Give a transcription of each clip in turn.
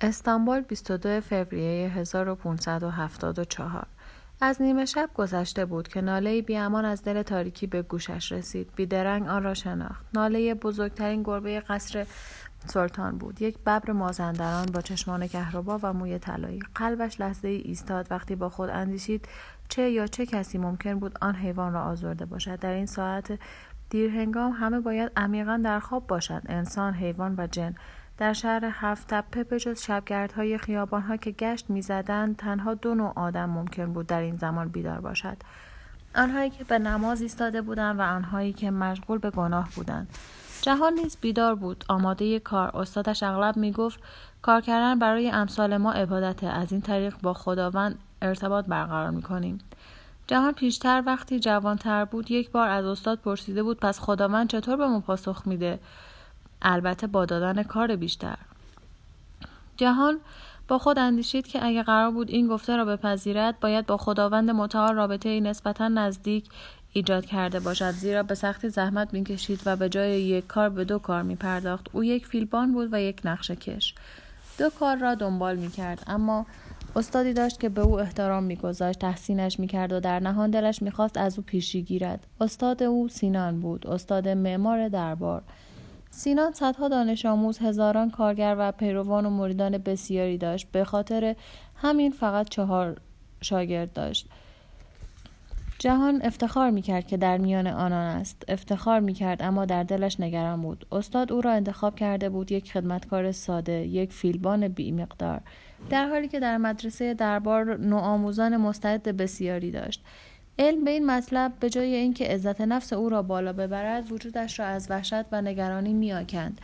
استانبول 22 فوریه 1574 از نیمه شب گذشته بود که ناله بیامان از دل تاریکی به گوشش رسید. بیدرنگ آن را شناخت. ناله بزرگترین گربه قصر سلطان بود. یک ببر مازندران با چشمان کهربا و موی طلایی. قلبش لحظه ای ایستاد. وقتی با خود اندیشید چه یا چه کسی ممکن بود آن حیوان را آزرده باشد. در این ساعت دیرهنگام همه باید عمیقا در خواب باشند. انسان حیوان و جن. در شهر هفت تپه به جز شبگردهای خیابانها که گشت می‌زدند تنها دو نوع آدم ممکن بود در این زمان بیدار باشد. آنهایی که به نماز ایستاده بودند و آنهایی که مشغول به گناه بودند. جهان نیز بیدار بود. آماده کار استادش اغلب می‌گفت کار کردن برای امثال ما عبادته از این طریق با خداوند ارتباط برقرار می‌کنیم. جهان پیشتر وقتی جوانتر بود یک بار از استاد پرسیده بود پس خداوند چطور به ما پاسخ میده؟ البته با دادن کار بیشتر. جهان با خود اندیشید که اگر قرار بود این گفته را بپذیرد باید با خداوند متعال رابطه نسبتا نزدیک ایجاد کرده باشد زیرا به سختی زحمت می‌کشید و به جای یک کار به دو کار می پرداخت او یک فیلبان بود و یک نقشه کش. دو کار را دنبال می کرد اما استادی داشت که به او احترام میگذاشت تحسینش می‌کرد و در نهان دلش می‌خواست از او پیشی گیرد. استاد او سینان بود استاد معمار دربار. سینان صدها دانش آموز هزاران کارگر و پیروان و مریدان بسیاری داشت. به خاطر همین فقط چهار شاگرد داشت. جهان افتخار می‌کرد که در میان آنان است. افتخار می‌کرد اما در دلش نگران بود. استاد او را انتخاب کرده بود یک خدمتکار ساده یک فیلبان بی مقدار در حالی که در مدرسه دربار نوآموزان مستعد بسیاری داشت. علم به این مطلب به جای اینکه عزت نفس او را بالا ببرد وجودش را از وحشت و نگرانی میآکند.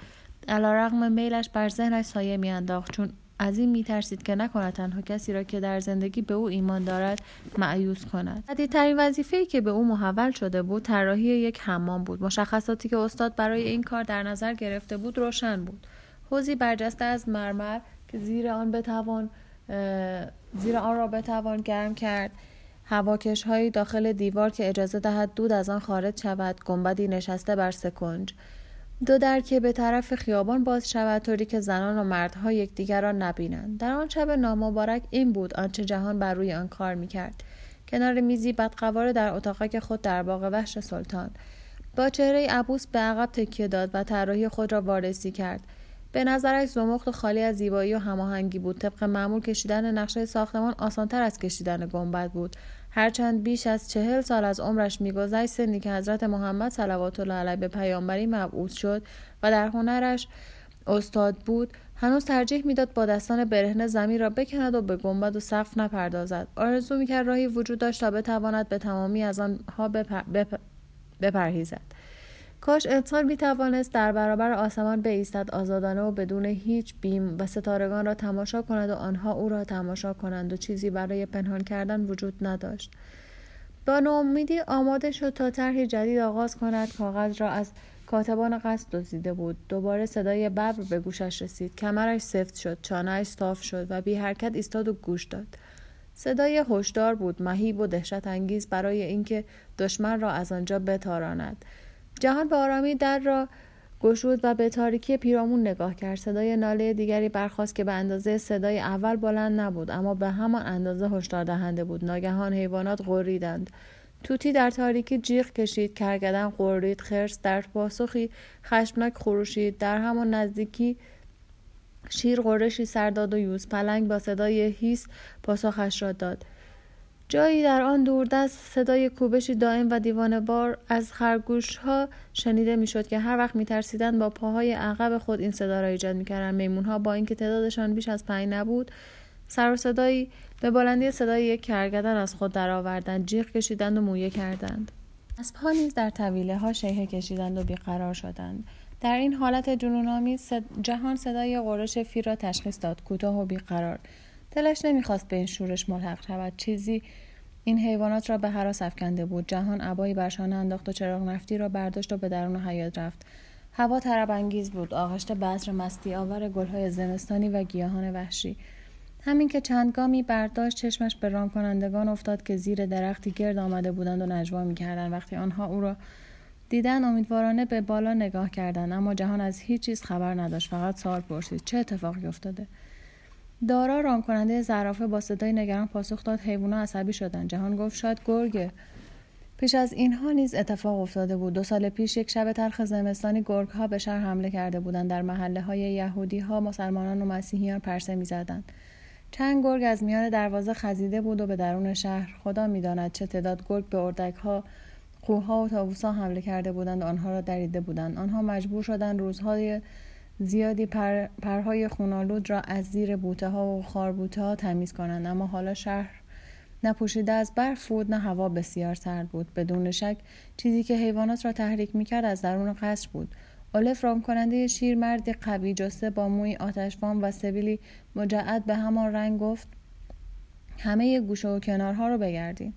علیرغم میلش بر ذهنش سایه میانداخت چون از این میترسید که نکند تنها کسی را که در زندگی به او ایمان دارد معیوس کند. جدیدترین وظیفهای که به او محول شده بود طراحی یک حمام بود. مشخصاتی که استاد برای این کار در نظر گرفته بود روشن بود. حوزی برجسته از مرمر که زیر آن بتوان زیر آن را بتوان گرم کرد. هواکش هایی داخل دیوار که اجازه دهد دود از آن خارج شود گنبدی نشسته بر سکنج دو در که به طرف خیابان باز شود طوری که زنان و مردها یکدیگر را نبینند. در آن شب نامبارک این بود آنچه جهان بر روی آن کار می‌کرد. کنار میزی بدقواره در اتاقک خود در باغ وحش سلطان. با چهره عبوس به عقب تکیه داد و طراحی خود را وارسی کرد. به نظرش زمخت خالی از زیبایی و هماهنگی بود. طبق معمول کشیدن نقشه ساختمان آسانتر از کشیدن گنبد بود. هرچند بیش از چهل سال از عمرش میگذشت سنی که حضرت محمد صلوات الله علیه به پیامبری مبعوث شد و در هنرش استاد بود هنوز ترجیح می‌داد با دستان برهنه زمین را بکند و به گنبد و سقف نپردازد. آرزو می‌کرد راهی وجود داشت تا بتواند به تمامی از آنها بپر... بپرهیزد. کاش انسان می توانست در برابر آسمان بایستد آزادانه و بدون هیچ بیم و ستارگان را تماشا کند و آنها او را تماشا کنند و چیزی برای پنهان کردن وجود نداشت. با ناامیدی آماده شد تا طرحی جدید آغاز کند. کاغذ را از کاتبان قصد دزدیده بود. دوباره صدای ببر به گوشش رسید. کمرش سفت شد. چانهاش صاف شد و بی حرکت ایستاد و گوش داد. صدای هشدار بود. مهیب و دهشت انگیز برای اینکه دشمن را از آنجا بتاراند. جهان به آرامی در را گشود و به تاریکی پیرامون نگاه کرد. صدای ناله دیگری برخواست که به اندازه صدای اول بلند نبود اما به همان اندازه هشدار دهنده بود. ناگهان حیوانات غریدند. توتی در تاریکی جیغ کشید کرگدن قرید خرس در پاسخی خشمناک خروشید. در همان نزدیکی شیر قرشی سر داد و یوز پلنگ با صدای هیس پاسخش را داد. جایی در آن دوردست صدای کوبشی دائم و دیوانه بار از خرگوش ها شنیده می‌شد که هر وقت میترسیدند با پاهای عقب خود این صدا را ایجاد می‌کردند. میمون ها با اینکه تعدادشان بیش از پنج نبود سر و صدایی به بلندی صدای یک کرگدن از خود درآوردند. جیغ کشیدند و مویه کردند. اسبها نیز در طویله ها شیهه کشیدند و بیقرار شدند. در این حالت جنونآمیز. جهان صدای قرش فیل را تشخیص داد. کوتاه و بیقرار. دلش نمی‌خواست به این شورش ملحق شود. چیزی این حیوانات را به حراس افکنده بود. جهان عبایی بر شانه انداخت و چراغ نفتی را برداشت و به درون حیات رفت. هوا طرب انگیز بود. آغشت بذر مستی آور گلهای زمستانی و گیاهان وحشی. همین که چند گامی برداشت چشمش به رام کنندگان افتاد که زیر درختی گرد آمده بودند و نجوا می‌کردند. وقتی آنها او را دیدن امیدوارانه به بالا نگاه کردند. اما جهان از هیچ چیز خبر نداشت. فقط سوال پرسید چه اتفاقی افتاده؟ دارا رام کننده زرافه با صدای نگران پاسخ داد حیوونا عصبی شدن جهان گفت شاید گرگه پیش از اینها نیز اتفاق افتاده بود. دو سال پیش یک شب تلخ زمستانی گرگ ها به شهر حمله کرده بودند. در محله های یهودی ها مسلمانان و مسیحیان پرسه می‌زدند. چند گرگ از میان دروازه خزیده بود و به درون شهر خدا می‌داند چه تعداد گرگ به اردک ها قوها و تاووسا حمله کرده بودند آنها را دریده بودند. آنها مجبور شدند روزهای زیادی پر، پرهای خونالود را از زیر بوته ها و خاربوته ها تمیز کنند اما حالا شهر نپوشیده از برف بود نه هوا بسیار سرد بود. بدون شک چیزی که حیوانات را تحریک می‌کرد از درون قصر بود. اولف رام کننده شیر مردی قوی جسته با موی آتشفام و سبیلی مجعد به همان رنگ گفت همه گوشه و کنارها رو بگردین.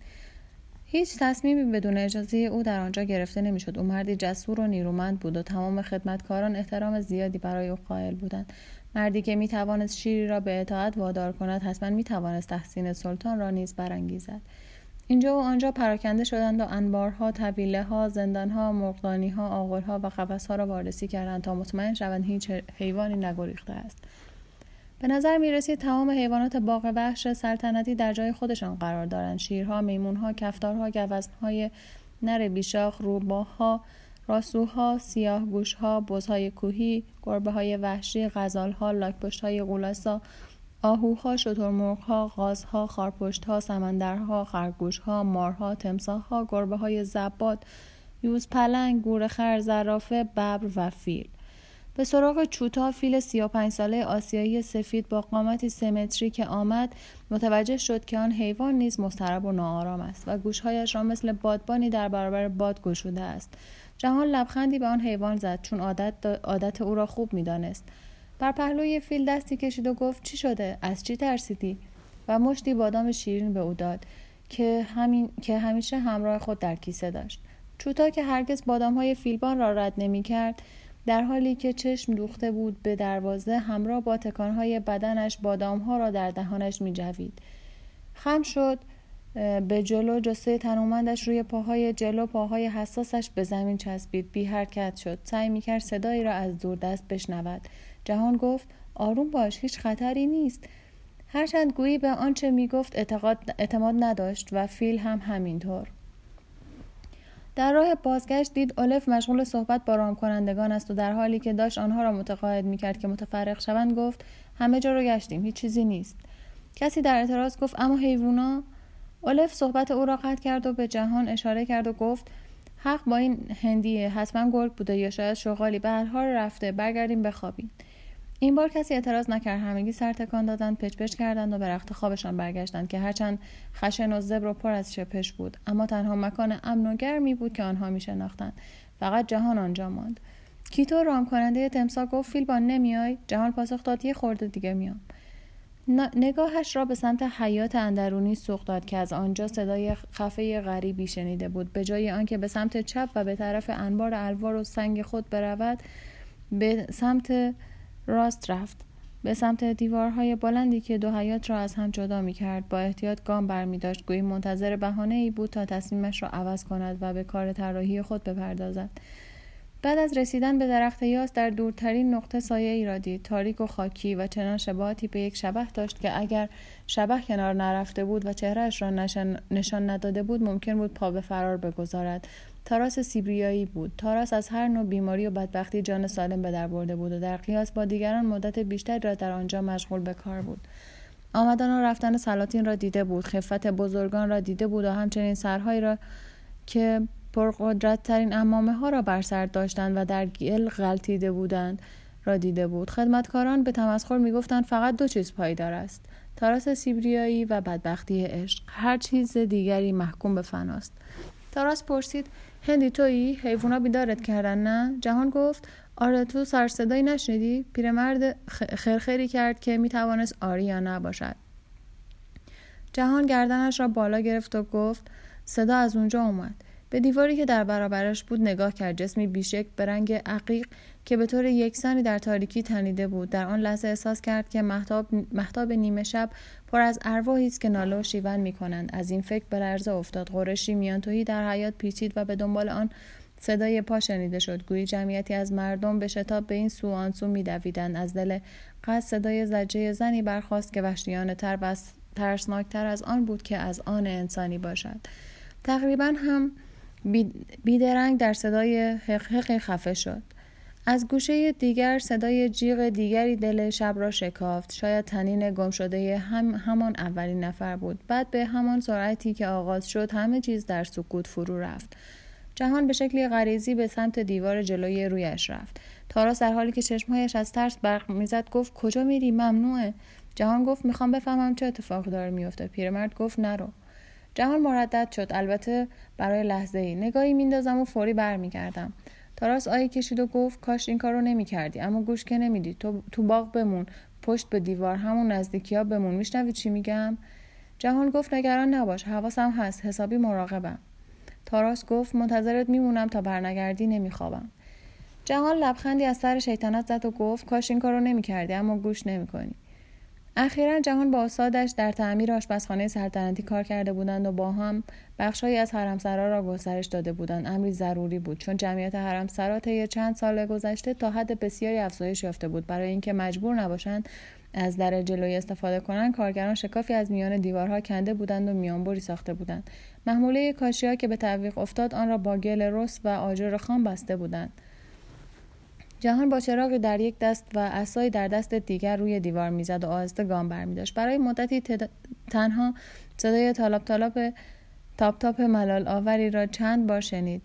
هیچ تصمیمی بدون اجازه او در آنجا گرفته نمی‌شد. او مردی جسور و نیرومند بود و تمام خدمتکاران احترام زیادی برای او قائل بودند. مردی که می توانست شیری را به اطاعت وادار کند حتما می توانست تحسین سلطان را نیز برانگیزد. اینجا و آنجا پراکنده شدند و انبارها طویله ها زندانها مرغدانی ها آغلها و قفسها را وارسی کردند تا مطمئن شوند هیچ حیوانی نگریخته است. به نظر می رسید تمام حیوانات باغ وحش سلطنتی در جای خودشان قرار دارند؟ شیرها میمونها کفتارها گوزنهای نر بیشاخ روباها راسوها سیاه گوشها بزهای کوهی گربه های وحشی غزالها لاکپشت غولاسا آهوها شترمرغها غازها خارپشتها سمندرها خرگوشها مارها تمساهها گربه های زباد یوز پلنگ گورخر زرافه ببر و فیل. به سراغ چوتا فیل 35 ساله آسیایی سفید با قامتی سمتری که آمد متوجه شد که آن حیوان نیز مضطرب و ناآرام است و گوشهایش را مثل بادبانی در برابر باد گشوده است. جهان لبخندی به آن حیوان زد چون عادت, عادت او را خوب می‌دانست. بر پهلوی فیل دستی کشید و گفت چی شده؟ از چی ترسیدی؟ و مشتی بادام شیرین به او داد که, همین... که همیشه همراه خود در کیسه داشت. چوتا که هرگز بادام های فیلبان را رد نمی کرد در حالی که چشم دوخته بود به دروازه همراه با تکانهای بدنش بادامها را در دهانش می جوید. خم شد به جلو جسه تنومندش روی پاهای جلو پاهای حساسش به زمین چسبید. بی حرکت شد. سعی می‌کرد صدایی را از دور دست بشنود. جهان گفت آروم باش هیچ خطری نیست. هرچند گویی به آنچه می‌گفت اعتماد نداشت و فیل هم همینطور. در راه بازگشت دید اولف مشغول صحبت با رام کنندگان است و در حالی که داشت آنها را متقاعد می‌کرد که متفرق شوند گفت همه جا رو گشتیم هیچ چیزی نیست. کسی در اعتراض گفت اما حیوونا؟ اولف صحبت او را قطع کرد و به جهان اشاره کرد و گفت حق با این هندیه حتما گرگ بوده یا شاید شغالی به هر حال رفته برگردیم بخوابیم. این بار کسی اعتراض نکرد. همگی سر تکان دادند پچ کردند و به رخت خوابشان برگشتند که هرچند خشن و زبر و پر از شپش بود. اما تنها مکان امن و گرمی بود که آنها می شناختند. فقط جهان آنجا ماند. کیتو رام کننده تمسا گفت فیلبان نمیای جهان پاسخ داد یه خورده دیگه میام. نگاهش را به سمت حیات اندرونی سوق داد که از آنجا صدای خفه غریبی شنیده بود. به جای آنکه به سمت چپ و به طرف انبار الوار و سنگ خود برود به سمت راست رفت. به سمت دیوارهای بلندی که دو حیات را از هم جدا می کرد با احتیاط گام برمی داشت گویی منتظر بهانه ای بود تا تصمیمش را عوض کند و به کار طراحی خود بپردازد. بعد از رسیدن به درخت یاس در دورترین نقطه سایه ای را دید. تاریک و خاکی و چنان شباهتی به یک شبه داشت که اگر شبه کنار نرفته بود و چهرهش را نشان, نداده بود ممکن بود پا به فرار بگذارد. تاراس سیبریایی بود. تاراس از هر نوع بیماری و بدبختی جان سالم به در برده بود و در قیاس با دیگران مدت بیشتری را در آنجا مشغول به کار بود. آمدن و رفتن سلاطین را دیده بود. خفت بزرگان را دیده بود و همچنین سرهایی را که پرقدرت ترین امامه ها را بر سر داشتند و در گل غلطیده بودند را دیده بود. خدمتکاران به تمسخر می‌گفتند فقط دو چیز پایدار است تاراس سیبریایی و بدبختی عشق. هر چیز دیگری محکوم به فناست تاراس پرسید هندی تویی؟ حیوونا بیدارت کردن نه؟ جهان گفت آره تو سر صدایی نشنیدی؟ پیرمرد خرخری کرد که می‌توانست آری یا نباشد جهان گردنش را بالا گرفت و گفت صدا از اونجا اومد. به دیواری که در برابرش بود نگاه کرد. جسمی بیشک به رنگ عقیق که به طور یکسانی در تاریکی تنیده بود. در آن لحظه احساس کرد که محتاب, محتاب نیمه شب پر از ارواحی است که ناله و شیون می کنند از این فکر به لرزه افتاد. قرشی میانتویی در حیات پیچید و به دنبال آن صدای پا شنیده شد. گویی جمعیتی از مردم به شتاب به این سو آن سو میدویدند. از دل قصد صدای زجه زنی برخواست که وحشیانه تر و ترسناکتر از آن بود که از آن انسانی باشد. تقریبا هم بیدرنگ در صدای حقحق خفه شد. از گوشه دیگر صدای جیغ دیگری دل شب را شکافت. شاید تنین گم شده هم همان اولین نفر بود. بعد به همان سرعتی که آغاز شد همه چیز در سکوت فرو رفت. جهان به شکلی غریزی به سمت دیوار جلوی رویش رفت. تاراس در حالی که چشمهایش از ترس برق می‌زد گفت کجا میری؟ ممنوعه. جهان گفت می‌خوام بفهمم چه اتفاق داره میفته پیرمرد گفت نرو جهان مردد شد. البته برای لحظه ای. نگاهی میندازم و فوری برمیگردم. تاراس آیی کشید و گفت کاش این کارو نمی‌کردی. اما گوش که نمیدی. تو تو باغ بمون. پشت به دیوار همون نزدیکی ها بمون. میشنوی چی میگم؟ جهان گفت نگران نباش. حواسم هست. حسابی مراقبم. تاراس گفت منتظرت میمونم تا برنگردی نمیخوابم. جهان لبخندی از سر شیطنت زد و گفت کاش این کارو نمی‌کردی اما گوش نمی‌کنی. اخیرا جهان با استادش در تعمیر آشپزخانه سلطنتی کار کرده بودند و با هم بخشهایی از حرمسرا را گسترش داده بودند. امری ضروری بود چون جمعیت حرمسرا طی چند سال گذشته تا حد بسیاری افزایش یافته بود. برای اینکه مجبور نباشند از در جلوی استفاده کنند کارگران شکافی از میان دیوارها کنده بودند و میانبری ساخته بودند. محموله کاشیا که به تعویق افتاد آن را با گل رس و آجر خام بسته بودند. جهان با چراغی در یک دست و عصایی در دست دیگر روی دیوار می‌زد و آهسته گام برمیداشت. برای مدتی تنها صدای تالاپ تالاپ تاپ تاپ ملال آوری را چند بار شنید.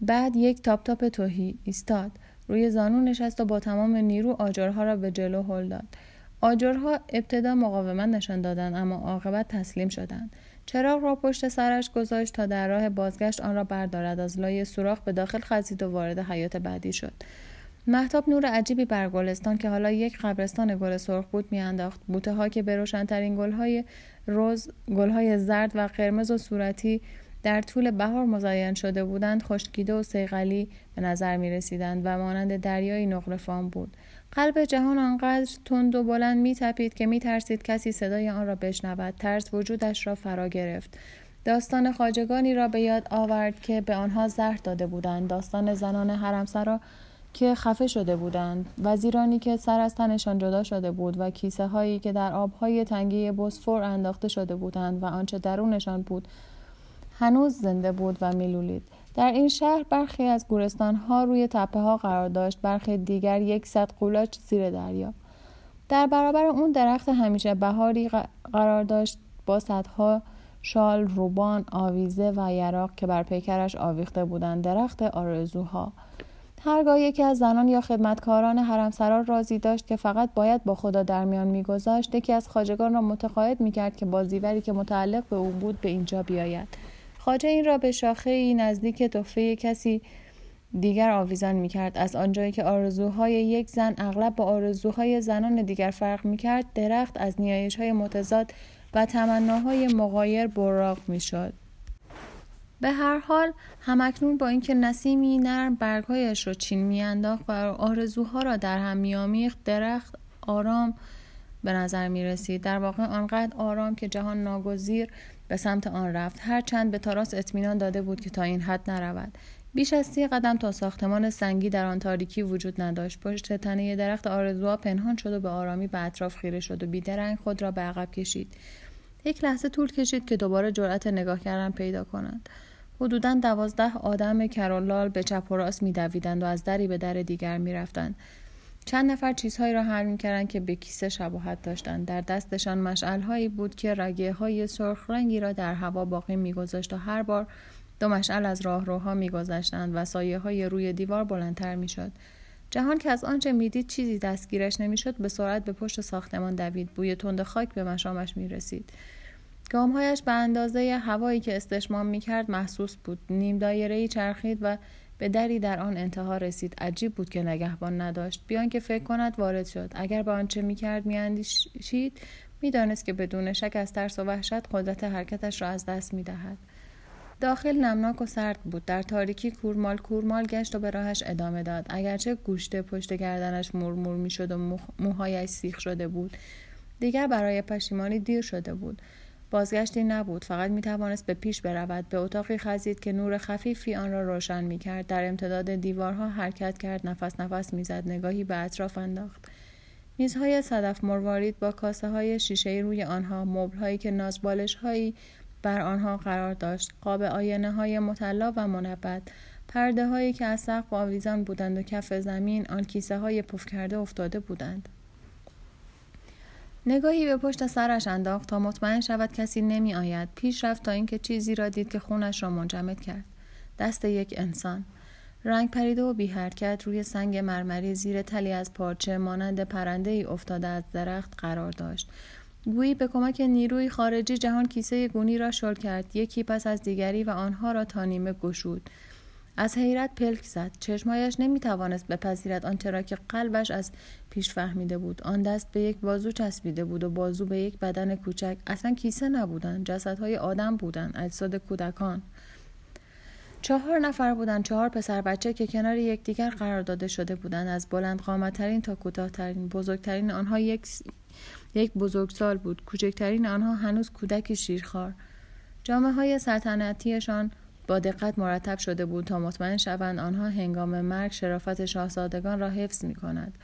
بعد یک تاپ تاپ تهی ایستاد. روی زانو نشست و با تمام نیرو آجرها را به جلو هل داد. آجرها ابتدا مقاومت نشان دادند اما عاقبت تسلیم شدند. چراغ را پشت سرش گذاشت تا در راه بازگشت آن را بردارد. از لای سوراخ به داخل خزید و وارد حیات بعدی شد. محتاب نور عجیبی بر گلستان که حالا یک قبرستان گل سرخ بود میانداخت. بوته ها که به روشنترین گلهای روز گلهای زرد و قرمز و صورتی در طول بهار مزین شده بودند خشکیده و سیغلی به نظر می رسیدند و مانند دریای نقرفان بود. قلب جهان آنقدر تند و بلند می تپید که می ترسید کسی صدای آن را بشنود. ترس وجودش را فرا گرفت. داستان خاجگانی را به یاد آورد که به آنها زهر داده بودند. داستان زنان حرمسرا که خفه شده بودند وزیرانی که سر از تنشان جدا شده بود و کیسه هایی که در آبهای تنگی بوسفور انداخته شده بودند و آنچه درونشان بود هنوز زنده بود و میلولید. در این شهر برخی از گورستان ها روی تپه ها قرار داشت برخی دیگر یک صد قولاچ زیر دریا. در برابر اون درخت همیشه بهاری قرار داشت با صدها شال روبان آویزه و یراق که بر پیکرش آویخته بودند درخت آرزوها. هرگاه یکی از زنان یا خدمتکاران حرمسرا راضی داشت که فقط باید با خدا در میان میگذاشت یکی از خاجگان را متقاعد می‌کرد که با زیوری که متعلق به او بود به اینجا بیاید. خاجه این را به شاخه ای نزدیک تحفه کسی دیگر آویزان می‌کرد. از آنجایی که آرزوهای یک زن اغلب با آرزوهای زنان دیگر فرق می‌کرد درخت از نیایش های متضاد و تمناهای مغایر براق می‌شد. به هر حال همکنون با اینکه نسیمی نرم برگهایش را چین میانداخت و آرزوها را در هم میآمیخت درخت آرام به نظر می رسید در واقع آنقدر آرام که جهان ناگزیر به سمت آن رفت. هرچند به تاراس اطمینان داده بود که تا این حد نرود. بیش از سی قدم تا ساختمان سنگی در آن تاریکی وجود نداشت. پشت تنه درخت آرزوها پنهان شد و به آرامی به اطراف خیره شد و بیدرنگ خود را به عقب کشید. یک لحظه طول کشید که دوباره جرأت نگاه کردن پیدا کنند. حدودا دوازده آدم کرولال به چپ و راست میدویدند و از دری به در دیگر می‌رفتند. چند نفر چیزهایی را حل می‌کردند که به کیسه شباهت داشتند. در دستشان مشعلهایی بود که رگه های سرخ رنگی را در هوا باقی میگذاشت و هر بار دو مشعل از راهروها میگذشتند و سایه های روی دیوار بلندتر می‌شد. جهان که از آنچه می‌دید چیزی دستگیرش نمی‌شد به سرعت به پشت ساختمان دوید. بوی تند خاک به مشامش می‌رسید. گامهایش به اندازه هوایی که استشمام می‌کرد محسوس بود. نیم دایره چرخید و به دری در آن انتها رسید. عجیب بود که نگهبان نداشت. بیان که فکر کند وارد شد. اگر به آنچه می‌کرد میاندیشید می‌دانست که بدون شک از ترس و وحشت قدرت حرکتش را از دست می‌دهد. داخل نمناک و سرد بود. در تاریکی کورمال کورمال گشت و به راهش ادامه داد. اگرچه گوشته پشت گردنش مرمور می‌شد و موهایش سیخ شده بود دیگر برای پشیمانی دیر شده بود. بازگشتی نبود. فقط می توانست به پیش برود. به اتاقی خزید که نور خفیفی آن را روشن می کرد در امتداد دیوارها حرکت کرد. نفس نفس می‌زد. نگاهی به اطراف انداخت. میزهای صدف مروارید با کاسه های شیشه روی آنها مبل هایی که نازبالش هایی بر آنها قرار داشت. قاب آینه های مطلا و منبت. پرده هایی که از سقف آویزان بودند و کف زمین آن کیسه های پف کرده افتاده بودند. نگاهی به پشت سرش انداخت تا مطمئن شود کسی نمی آید. پیش رفت تا اینکه چیزی را دید که خونش را منجمد کرد. دست یک انسان. رنگ پریده و بی حرکت روی سنگ مرمری زیر تلی از پارچه مانند پرنده ای افتاده از درخت قرار داشت. گویی به کمک نیروی خارجی جهان کیسه گونی را شل کرد یکی پس از دیگری و آنها را تا نیمه گشود از حیرت پلک زد. چشمایش نمی توانست بپذیرد. آنچه را که قلبش از پیش فهمیده بود آن دست به یک بازو چسبیده بود و بازو به یک بدن کوچک. اصلا کیسه نبودند جسدهای آدم بودند اجساد کودکان. چهار نفر بودند. چهار پسر بچه که کنار یکدیگر قرار داده شده بودند. از بلند قامتترین تا کوتاهترین بزرگترین آنها یک یک بزرگسال بود. کوچکترین آنها هنوز کودکی شیرخوار. جامعه های سلطنتیشان با دقت مرتب شده بود تا مطمئن شوند آنها هنگام مرگ شرافت شاهزادگان را حفظ می کند.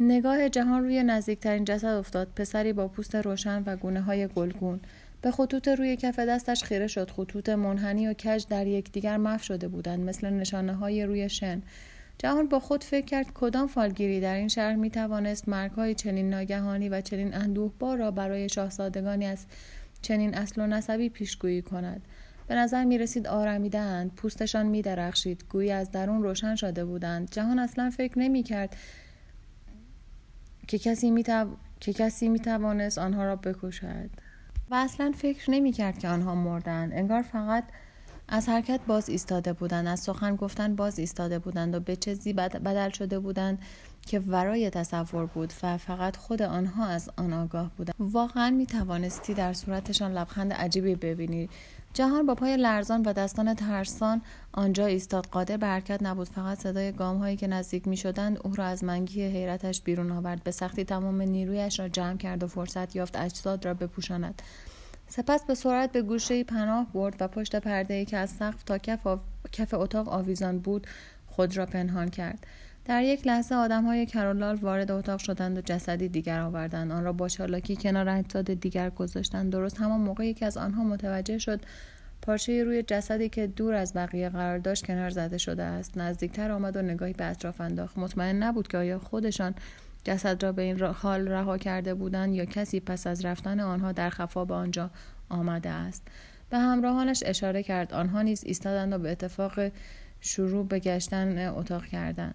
نگاه جهان روی نزدیکترین جسد افتاد. پسری با پوست روشن و گونه های گلگون. به خطوط روی کف دستش خیره شد. خطوط منحنی و کج در یکدیگر مف شده بودند مثل نشانه های روی شن. جهان با خود فکر کرد کدام فالگیری در این شهر می توانست مرگهای چنین ناگهانی و چنین اندوهبار را برای شاهزادگانی از چنین اصل و نسبی پیشگویی کند. به نظر می رسید آرمیدند پوستشان می درخشید گویی از درون روشن شده بودند. جهان اصلا فکر نمی کرد که کسی می, که کسی می توانست آنها را بکشد. و اصلا فکر نمی کرد که آنها مردند انگار فقط از حرکت باز ایستاده بودند از سخن گفتن باز ایستاده بودند و به چیزی بدل شده بودند که ورای تصور بود و فقط خود آنها از آن آگاه بودند. واقعا می توانستی در صورتشان لبخند عجیبی ببینی. جهان با پای لرزان و دستان ترسان آنجا ایستاد. قادر به حرکت نبود. فقط صدای گام هایی که نزدیک می شدند او را از منگی حیرتش بیرون آورد. به سختی تمام نیرویش را جمع کرد و فرصت یافت اجساد را بپوشاند. سپس به سرعت به گوشه پناه برد و پشت پرده ای که از سقف تا کف, کف اتاق آویزان بود خود را پنهان کرد. در یک لحظه آدم های کرولال وارد اتاق شدند و جسدی دیگر آوردند. آن را با چالاکی کنار اجساد دیگر گذاشتند. درست همان موقعی که از آنها متوجه شد پارچه روی جسدی که دور از بقیه قرار داشت کنار زده شده است. نزدیکتر آمد و نگاهی به اطراف انداخت. مطمئن نبود که آیا خودشان جسد را به این حال رها کرده بودند یا کسی پس از رفتن آنها در خفا به آنجا آمده است. به همراهانش اشاره کرد. آنها نیز ایستادند و به اتفاق شروع به گشتن اتاق کردند.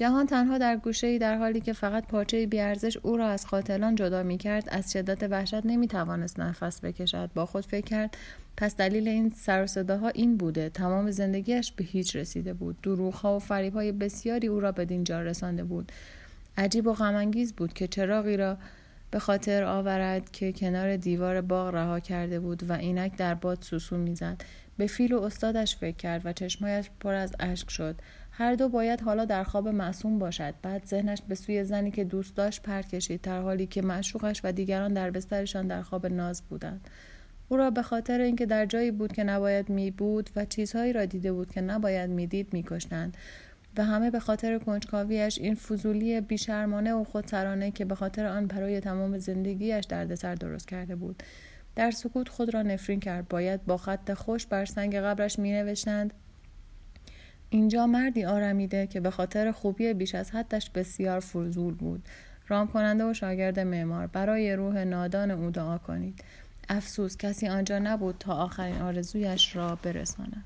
جهان تنها در گوشه ای در حالی که فقط پارچه بیارزش او را از قاتلان جدا می کرد از شدت وحشت نمی توانست نفس بکشد. با خود فکر کرد پس دلیل این سر صداها این بوده. تمام زندگیش به هیچ رسیده بود. دروغها و فریبهای بسیاری او را به دینجا رسانده بود. عجیب و غمانگیز بود که چراغی را به خاطر آورد که کنار دیوار باغ رها کرده بود و اینک در باد سوسو می‌زد. به فیل و استادش فکر کرد و چشمایش پر از اشک شد. هر دو باید حالا در خواب معصوم باشد. بعد ذهنش به سوی زنی که دوست داشت پر کشید در حالی که معشوقش و دیگران در بسترشان در خواب ناز بودند. او را به خاطر اینکه در جایی بود که نباید می بود و چیزهایی را دیده بود که نباید می‌دید میکشتند. و همه به خاطر کنجکاویش این فضولی بیشرمانه و خودسرانه که به خاطر آن برای تمام زندگیش دردسر درست کرده بود در سکوت خود را نفرین کرد. باید با خط خوش بر سنگ قبرش می نوشتند اینجا مردی آرمیده که به خاطر خوبی بیش از حدش بسیار فضول بود. رام کننده و شاگرد معمار. برای روح نادان او دعا کنید. افسوس کسی آنجا نبود تا آخرین آرزویش را برساند.